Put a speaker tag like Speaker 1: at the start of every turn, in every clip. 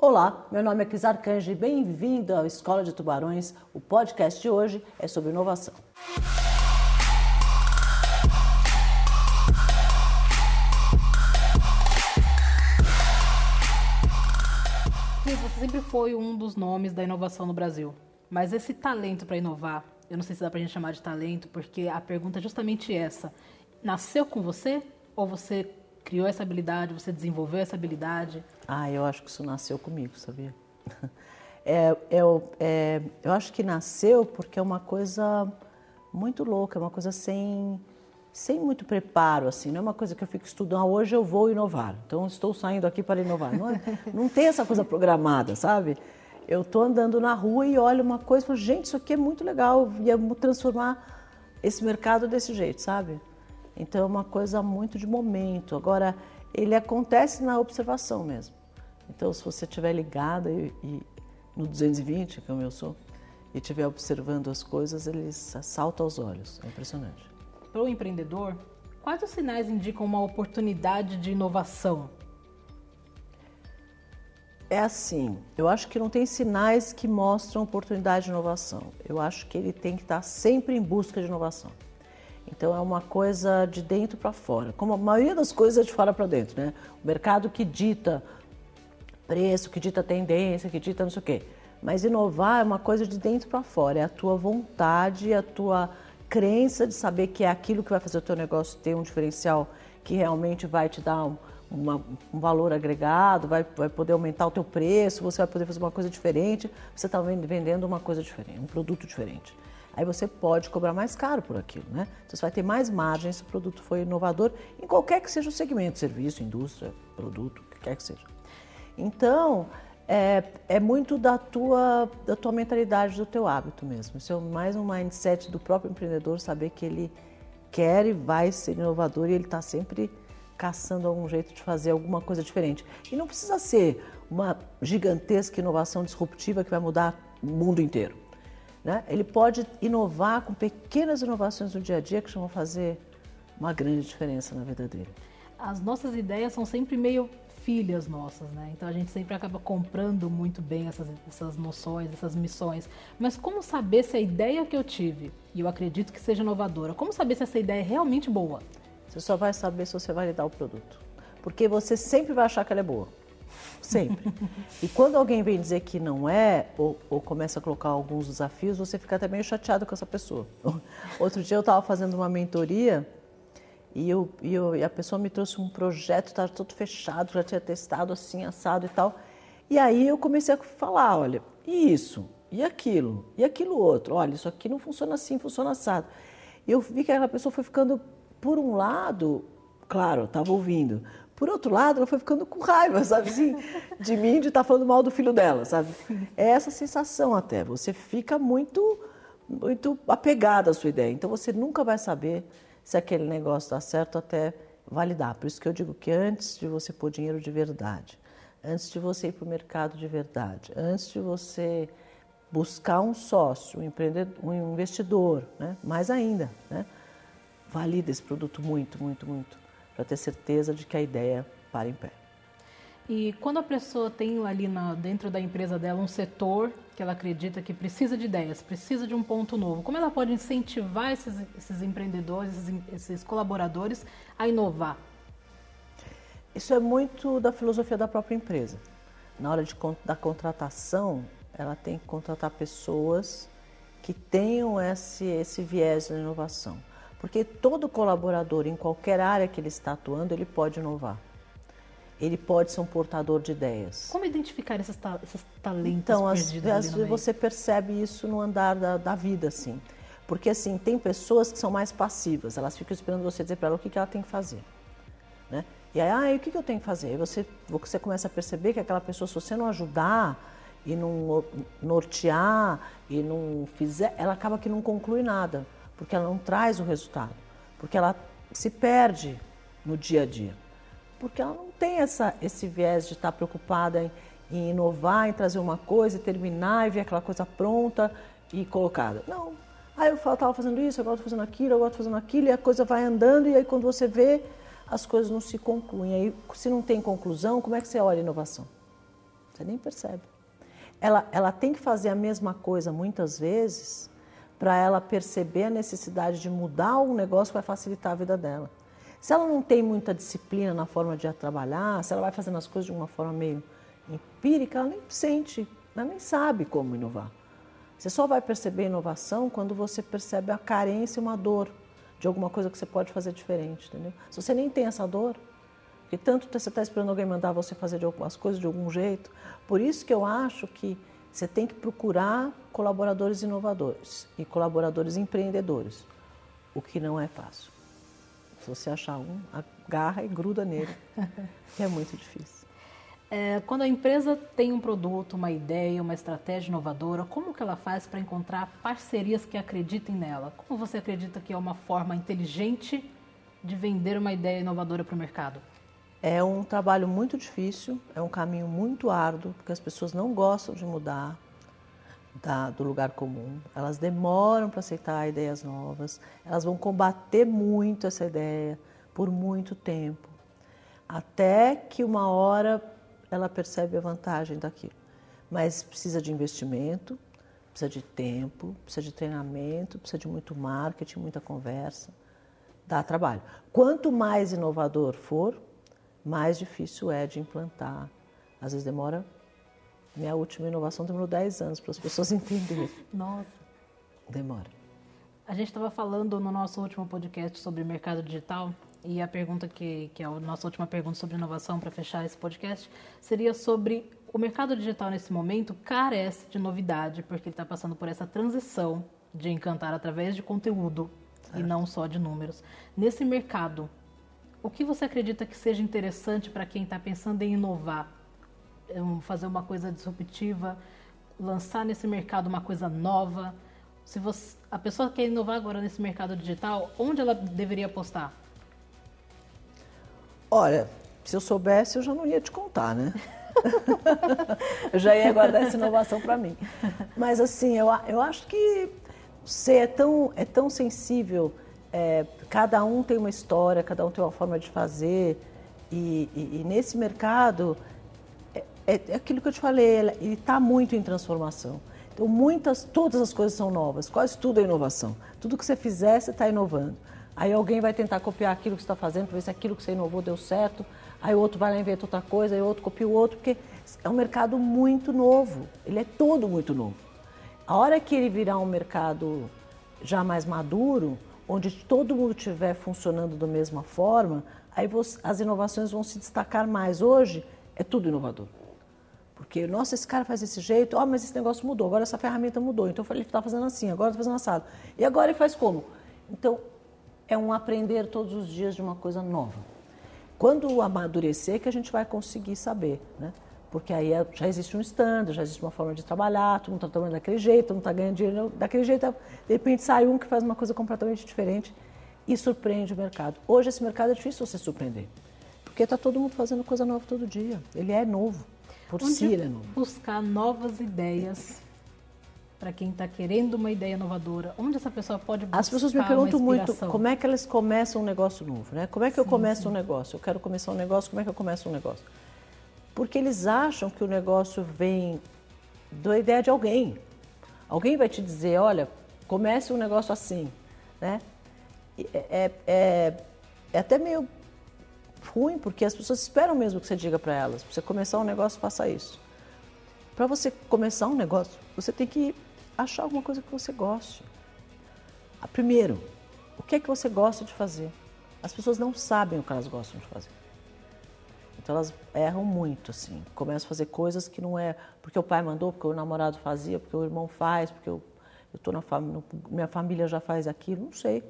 Speaker 1: Olá, meu nome é Cris Arcanjo e bem-vindo à Escola de Tubarões. O podcast de hoje é sobre inovação.
Speaker 2: Cris, você sempre foi um dos nomes da inovação no Brasil. Mas esse talento para inovar, eu não sei se dá para a gente chamar de talento, porque a pergunta é justamente essa. Nasceu com você ou você criou essa habilidade, você desenvolveu essa habilidade?
Speaker 1: Ah, eu acho que isso nasceu comigo, sabia? É, é, é, eu acho que nasceu porque é uma coisa muito louca, é uma coisa sem, sem muito preparo, assim, não é uma coisa que eu fico estudando, ah, hoje eu vou inovar, então estou saindo aqui para inovar. Não, é, não tem essa coisa programada, sabe? Eu estou andando na rua e olho uma coisa e falo, gente, isso aqui é muito legal, ia transformar esse mercado desse jeito, sabe? Então é uma coisa muito de momento. Agora, ele acontece na observação mesmo. Então, se você estiver ligado e, e, no 220, como eu sou, e estiver observando as coisas, eles saltam aos olhos. É impressionante.
Speaker 2: Para o empreendedor, quais os sinais indicam uma oportunidade de inovação?
Speaker 1: É assim, eu acho que não tem sinais que mostram oportunidade de inovação. Eu acho que ele tem que estar sempre em busca de inovação. Então é uma coisa de dentro para fora, como a maioria das coisas é de fora para dentro, né? O mercado que dita preço, que dita tendência, que dita não sei o quê. Mas inovar é uma coisa de dentro para fora, é a tua vontade, a tua crença de saber que é aquilo que vai fazer o teu negócio ter um diferencial que realmente vai te dar um, uma, um valor agregado, vai, vai poder aumentar o teu preço, você vai poder fazer uma coisa diferente, você está vendendo uma coisa diferente, um produto diferente aí você pode cobrar mais caro por aquilo, né? Então você vai ter mais margem se o produto for inovador, em qualquer que seja o segmento, serviço, indústria, produto, o que quer que seja. Então, é, é, muito da tua, da tua mentalidade, do teu hábito mesmo. Isso é mais um mindset do próprio empreendedor, saber que ele quer e vai ser inovador e ele está sempre caçando algum jeito de fazer alguma coisa diferente. E não precisa ser uma gigantesca inovação disruptiva que vai mudar o mundo inteiro. Né? Ele pode inovar com pequenas inovações no dia a dia que vão fazer uma grande diferença na vida dele.
Speaker 2: As nossas ideias são sempre meio filhas nossas, né? Então a gente sempre acaba comprando muito bem essas, essas noções, essas missões. Mas como saber se a ideia que eu tive, e eu acredito que seja inovadora, como saber se essa ideia é realmente boa?
Speaker 1: Você só vai saber se você validar o produto. Porque você sempre vai achar que ela é boa. Sempre. E quando alguém vem dizer que não é, ou, ou, começa a colocar alguns desafios, você fica até meio chateado com essa pessoa. Outro dia eu estava fazendo uma mentoria e, eu, e, eu, e a pessoa me trouxe um projeto, estava todo fechado, já tinha testado assim, assado e tal. E aí eu comecei a falar, olha, e isso? E aquilo? E aquilo outro? Olha, isso aqui não funciona assim, funciona assado. E eu vi que aquela pessoa foi ficando, por um lado, claro, estava ouvindo, por outro lado, ela foi ficando com raiva, sabe assim, de mim, de estar tá falando mal do filho dela, sabe? É essa sensação até. Você fica muito, muito apegada à sua ideia. Então você nunca vai saber se aquele negócio dá certo até validar. Por isso que eu digo que antes de você pôr dinheiro de verdade, antes de você ir para o mercado de verdade, antes de você buscar um sócio, um empreendedor, um investidor, né? mais ainda, né? valida esse produto muito, muito, muito para ter certeza de que a ideia para em pé.
Speaker 2: E quando a pessoa tem ali na, dentro da empresa dela um setor que ela acredita que precisa de ideias, precisa de um ponto novo, como ela pode incentivar esses, esses empreendedores, esses, esses colaboradores a inovar?
Speaker 1: Isso é muito da filosofia da própria empresa. Na hora de, da contratação, ela tem que contratar pessoas que tenham esse, esse viés na inovação. Porque todo colaborador, em qualquer área que ele está atuando, ele pode inovar. Ele pode ser um portador de ideias.
Speaker 2: Como identificar esses, ta esses talentos
Speaker 1: então, perdidos Então, às vezes você percebe isso no andar da, da, vida, assim. Porque, assim, tem pessoas que são mais passivas. Elas ficam esperando você dizer para ela o que, que ela tem que fazer. Né? E aí, ah, e o que, que eu tenho que fazer? Aí você, você começa a perceber que aquela pessoa, se você não ajudar e não nortear e não fizer, ela acaba que não conclui nada porque ela não traz o resultado, porque ela se perde no dia a dia, porque ela não tem essa, esse viés de estar preocupada em, em inovar, em trazer uma coisa, e terminar e ver aquela coisa pronta e colocada. Não. Aí eu estava fazendo isso, agora estou fazendo aquilo, agora estou fazendo aquilo, e a coisa vai andando, e aí quando você vê, as coisas não se concluem. Aí, se não tem conclusão, como é que você olha a inovação? Você nem percebe. Ela, ela tem que fazer a mesma coisa muitas vezes para ela perceber a necessidade de mudar um negócio que vai facilitar a vida dela. Se ela não tem muita disciplina na forma de trabalhar, se ela vai fazendo as coisas de uma forma meio empírica, ela nem sente, ela nem sabe como inovar. Você só vai perceber inovação quando você percebe a carência e uma dor de alguma coisa que você pode fazer diferente, entendeu? Se você nem tem essa dor, porque tanto você está esperando alguém mandar você fazer algumas coisas de algum jeito, por isso que eu acho que você tem que procurar colaboradores inovadores e colaboradores empreendedores, o que não é fácil. Se você achar um, agarra e gruda nele, que é muito difícil.
Speaker 2: É, quando a empresa tem um produto, uma ideia, uma estratégia inovadora, como que ela faz para encontrar parcerias que acreditem nela? Como você acredita que é uma forma inteligente de vender uma ideia inovadora para o mercado?
Speaker 1: É um trabalho muito difícil, é um caminho muito árduo, porque as pessoas não gostam de mudar da, do lugar comum, elas demoram para aceitar ideias novas, elas vão combater muito essa ideia por muito tempo, até que uma hora ela percebe a vantagem daquilo. Mas precisa de investimento, precisa de tempo, precisa de treinamento, precisa de muito marketing, muita conversa. Dá trabalho. Quanto mais inovador for, mais difícil é de implantar. Às vezes demora. Minha última inovação demorou 10 anos para as pessoas entenderem.
Speaker 2: Nossa.
Speaker 1: Demora.
Speaker 2: A gente estava falando no nosso último podcast sobre mercado digital e a pergunta que, que é a nossa última pergunta sobre inovação para fechar esse podcast seria sobre o mercado digital nesse momento carece de novidade porque ele está passando por essa transição de encantar através de conteúdo e não só de números. Nesse mercado, o que você acredita que seja interessante para quem está pensando em inovar, fazer uma coisa disruptiva, lançar nesse mercado uma coisa nova? Se você, a pessoa quer inovar agora nesse mercado digital, onde ela deveria apostar?
Speaker 1: Olha, se eu soubesse, eu já não ia te contar, né? eu já ia guardar essa inovação para mim. Mas assim, eu, eu acho que você é tão, é tão sensível, é, cada um tem uma história, cada um tem uma forma de fazer, e, e, e nesse mercado, é, é, é, aquilo que eu te falei, ele está muito em transformação. Então, muitas, todas as coisas são novas, quase tudo é inovação. Tudo que você fizer, você está inovando. Aí alguém vai tentar copiar aquilo que você está fazendo, para ver se aquilo que você inovou deu certo. Aí o outro vai lá inventa outra coisa, aí o outro copia o outro, porque é um mercado muito novo. Ele é todo muito novo. A hora que ele virar um mercado já mais maduro, onde todo mundo estiver funcionando da mesma forma, aí você, as inovações vão se destacar mais. Hoje é tudo inovador. Porque, nossa, esse cara faz desse jeito, oh, mas esse negócio mudou, agora essa ferramenta mudou. Então ele está fazendo assim, agora está fazendo assado. E agora ele faz como? Então, é um aprender todos os dias de uma coisa nova. Quando amadurecer, que a gente vai conseguir saber, né? Porque aí é, já existe um standard, já existe uma forma de trabalhar, todo mundo está trabalhando daquele jeito, todo mundo está ganhando dinheiro daquele jeito. De repente sai um que faz uma coisa completamente diferente e surpreende o mercado. Hoje esse mercado é difícil você surpreender, porque está todo mundo fazendo coisa nova todo dia. Ele é novo, por
Speaker 2: Onde
Speaker 1: si ele é novo.
Speaker 2: buscar novas ideias para quem está querendo uma ideia inovadora? Onde essa pessoa pode buscar
Speaker 1: As pessoas me perguntam muito como é que elas começam um negócio novo, né? Como é que sim, eu começo sim. um negócio? Eu quero começar um negócio, como é que eu começo um negócio? Porque eles acham que o negócio vem da ideia de alguém. Alguém vai te dizer, olha, comece um negócio assim, né? É, é, é, é até meio ruim, porque as pessoas esperam mesmo que você diga para elas, para você começar um negócio, faça isso. Para você começar um negócio, você tem que achar alguma coisa que você goste. Primeiro, o que é que você gosta de fazer? As pessoas não sabem o que elas gostam de fazer. Então elas erram muito, assim. Começam a fazer coisas que não é porque o pai mandou, porque o namorado fazia, porque o irmão faz, porque eu estou na família, minha família já faz aquilo, não sei.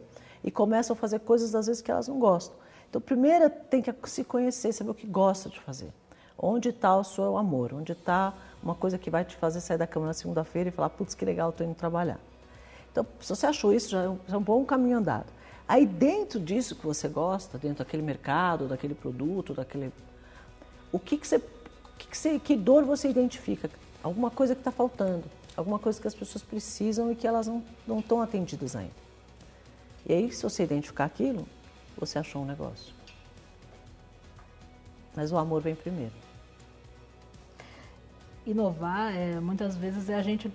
Speaker 1: E começam a fazer coisas às vezes que elas não gostam. Então, primeiro tem que se conhecer, saber o que gosta de fazer. Onde está o seu amor? Onde está uma coisa que vai te fazer sair da cama na segunda-feira e falar, putz, que legal, estou indo trabalhar. Então, se você achou isso, é, já é um bom caminho andado. Aí, dentro disso que você gosta, dentro daquele mercado, daquele produto, daquele... O que, que você... Que, que, você, que dor você identifica? Alguma coisa que está faltando, alguma coisa que as pessoas precisam e que elas não, não estão atendidas ainda. E aí, se você identificar aquilo, você achou um negócio. Mas o amor vem primeiro.
Speaker 2: inovar é, muitas vezes é a gente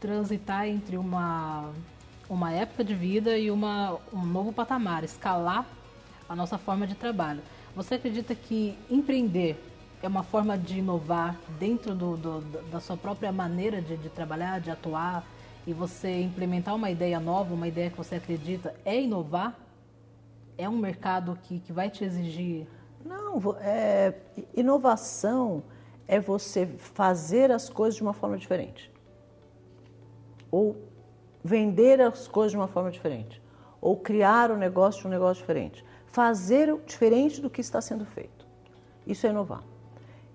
Speaker 2: transitar entre uma, uma época de vida e uma, um novo patamar, escalar a nossa forma de trabalho. Você acredita que empreender é uma forma de inovar dentro do, do, da sua própria maneira de, de, trabalhar, de atuar, e você implementar uma ideia nova, uma ideia que você acredita, é inovar? É um mercado que, que vai te exigir?
Speaker 1: Não, é, inovação é você fazer as coisas de uma forma diferente. Ou vender as coisas de uma forma diferente. Ou criar o um negócio de um negócio diferente. Fazer diferente do que está sendo feito. Isso é inovar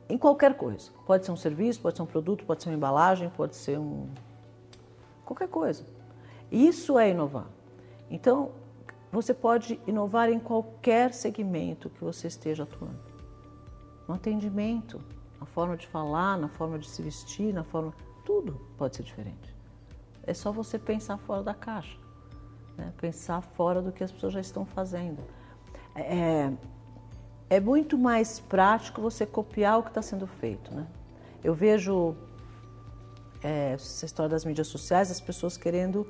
Speaker 1: em qualquer coisa. Pode ser um serviço, pode ser um produto, pode ser uma embalagem, pode ser um. qualquer coisa. Isso é inovar. Então, você pode inovar em qualquer segmento que você esteja atuando. No atendimento, na forma de falar, na forma de se vestir, na forma. Tudo pode ser diferente. É só você pensar fora da caixa, né? pensar fora do que as pessoas já estão fazendo. É, é muito mais prático você copiar o que está sendo feito. Né? Eu vejo é, essa história das mídias sociais, as pessoas querendo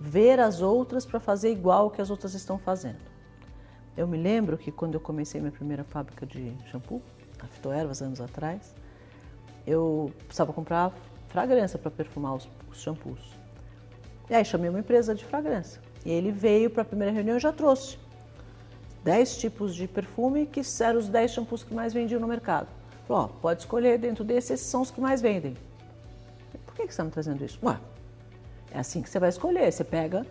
Speaker 1: ver as outras para fazer igual o que as outras estão fazendo. Eu me lembro que quando eu comecei minha primeira fábrica de shampoo, a Fitoervas, anos atrás, eu precisava comprar fragrância para perfumar os, os shampoos. E aí chamei uma empresa de fragrância. E ele veio para a primeira reunião e já trouxe 10 tipos de perfume que eram os 10 shampoos que mais vendiam no mercado. Falou, ó, pode escolher dentro desses, esses são os que mais vendem. Por que, que você está me trazendo isso? Ué, é assim que você vai escolher. Você pega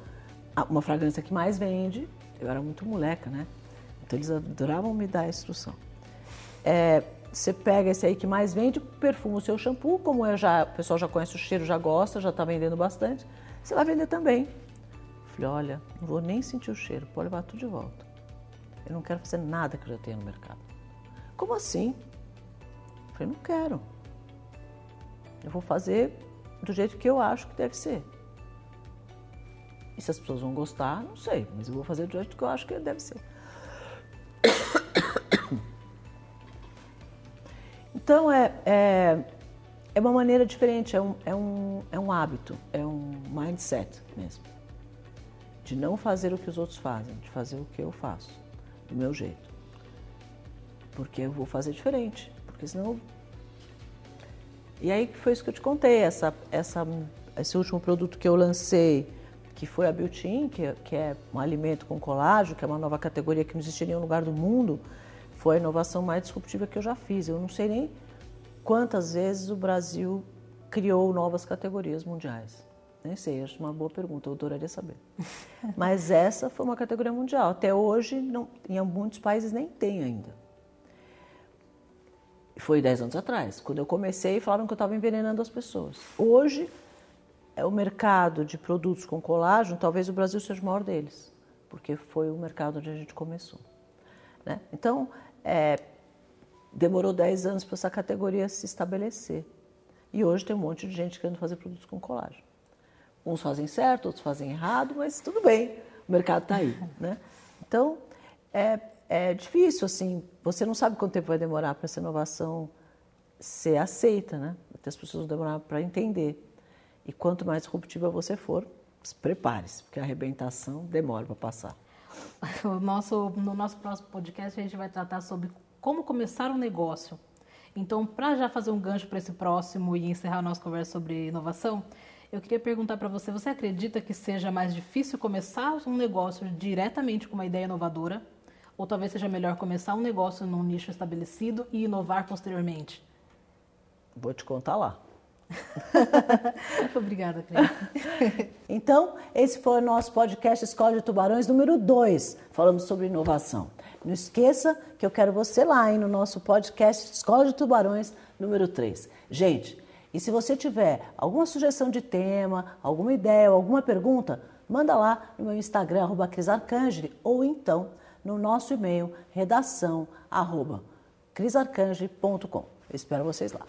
Speaker 1: uma fragrância que mais vende. Eu era muito moleca, né? Então eles adoravam me dar a instrução. É, você pega esse aí que mais vende, perfuma o seu shampoo, como eu já, o pessoal já conhece o cheiro, já gosta, já está vendendo bastante, você vai vender também. Falei, olha, não vou nem sentir o cheiro, pode levar tudo de volta. Eu não quero fazer nada que eu já tenha no mercado. Como assim? Eu falei, não quero. Eu vou fazer do jeito que eu acho que deve ser. E se as pessoas vão gostar, não sei, mas eu vou fazer do jeito que eu acho que deve ser. Então é, é, é uma maneira diferente, é um, é, um, é um hábito, é um mindset mesmo. De não fazer o que os outros fazem, de fazer o que eu faço do meu jeito. Porque eu vou fazer diferente, porque senão. E aí foi isso que eu te contei, essa, essa, esse último produto que eu lancei, que foi a Biotin, que, que é um alimento com colágeno, que é uma nova categoria que não existe em nenhum lugar do mundo, foi a inovação mais disruptiva que eu já fiz. Eu não sei nem quantas vezes o Brasil criou novas categorias mundiais. Nem sei, acho uma boa pergunta, eu adoraria saber. Mas essa foi uma categoria mundial. Até hoje, não, em muitos países nem tem ainda. Foi 10 anos atrás. Quando eu comecei, falaram que eu estava envenenando as pessoas. Hoje, é o mercado de produtos com colágeno, talvez o Brasil seja o maior deles, porque foi o mercado onde a gente começou. Né? Então, é, demorou 10 anos para essa categoria se estabelecer. E hoje tem um monte de gente querendo fazer produtos com colágeno. Uns fazem certo, outros fazem errado, mas tudo bem, o mercado está aí. Né? Então, é, é difícil, assim, você não sabe quanto tempo vai demorar para essa inovação ser aceita, né? Até as pessoas vão demorar para entender. E quanto mais disruptiva você for, prepare-se, porque a arrebentação demora para passar.
Speaker 2: O nosso, no nosso próximo podcast, a gente vai tratar sobre como começar um negócio. Então, para já fazer um gancho para esse próximo e encerrar a nossa conversa sobre inovação, eu queria perguntar para você: você acredita que seja mais difícil começar um negócio diretamente com uma ideia inovadora? Ou talvez seja melhor começar um negócio num nicho estabelecido e inovar posteriormente?
Speaker 1: Vou te contar lá.
Speaker 2: Obrigada, Cris.
Speaker 1: então, esse foi o nosso podcast Escola de Tubarões número 2. Falamos sobre inovação. Não esqueça que eu quero você lá hein, no nosso podcast Escola de Tubarões número 3. Gente, e se você tiver alguma sugestão de tema, alguma ideia alguma pergunta, manda lá no meu Instagram, arroba crisarcangeli, ou então no nosso e-mail, redação, arroba crisarcangeli.com. Eu espero vocês lá.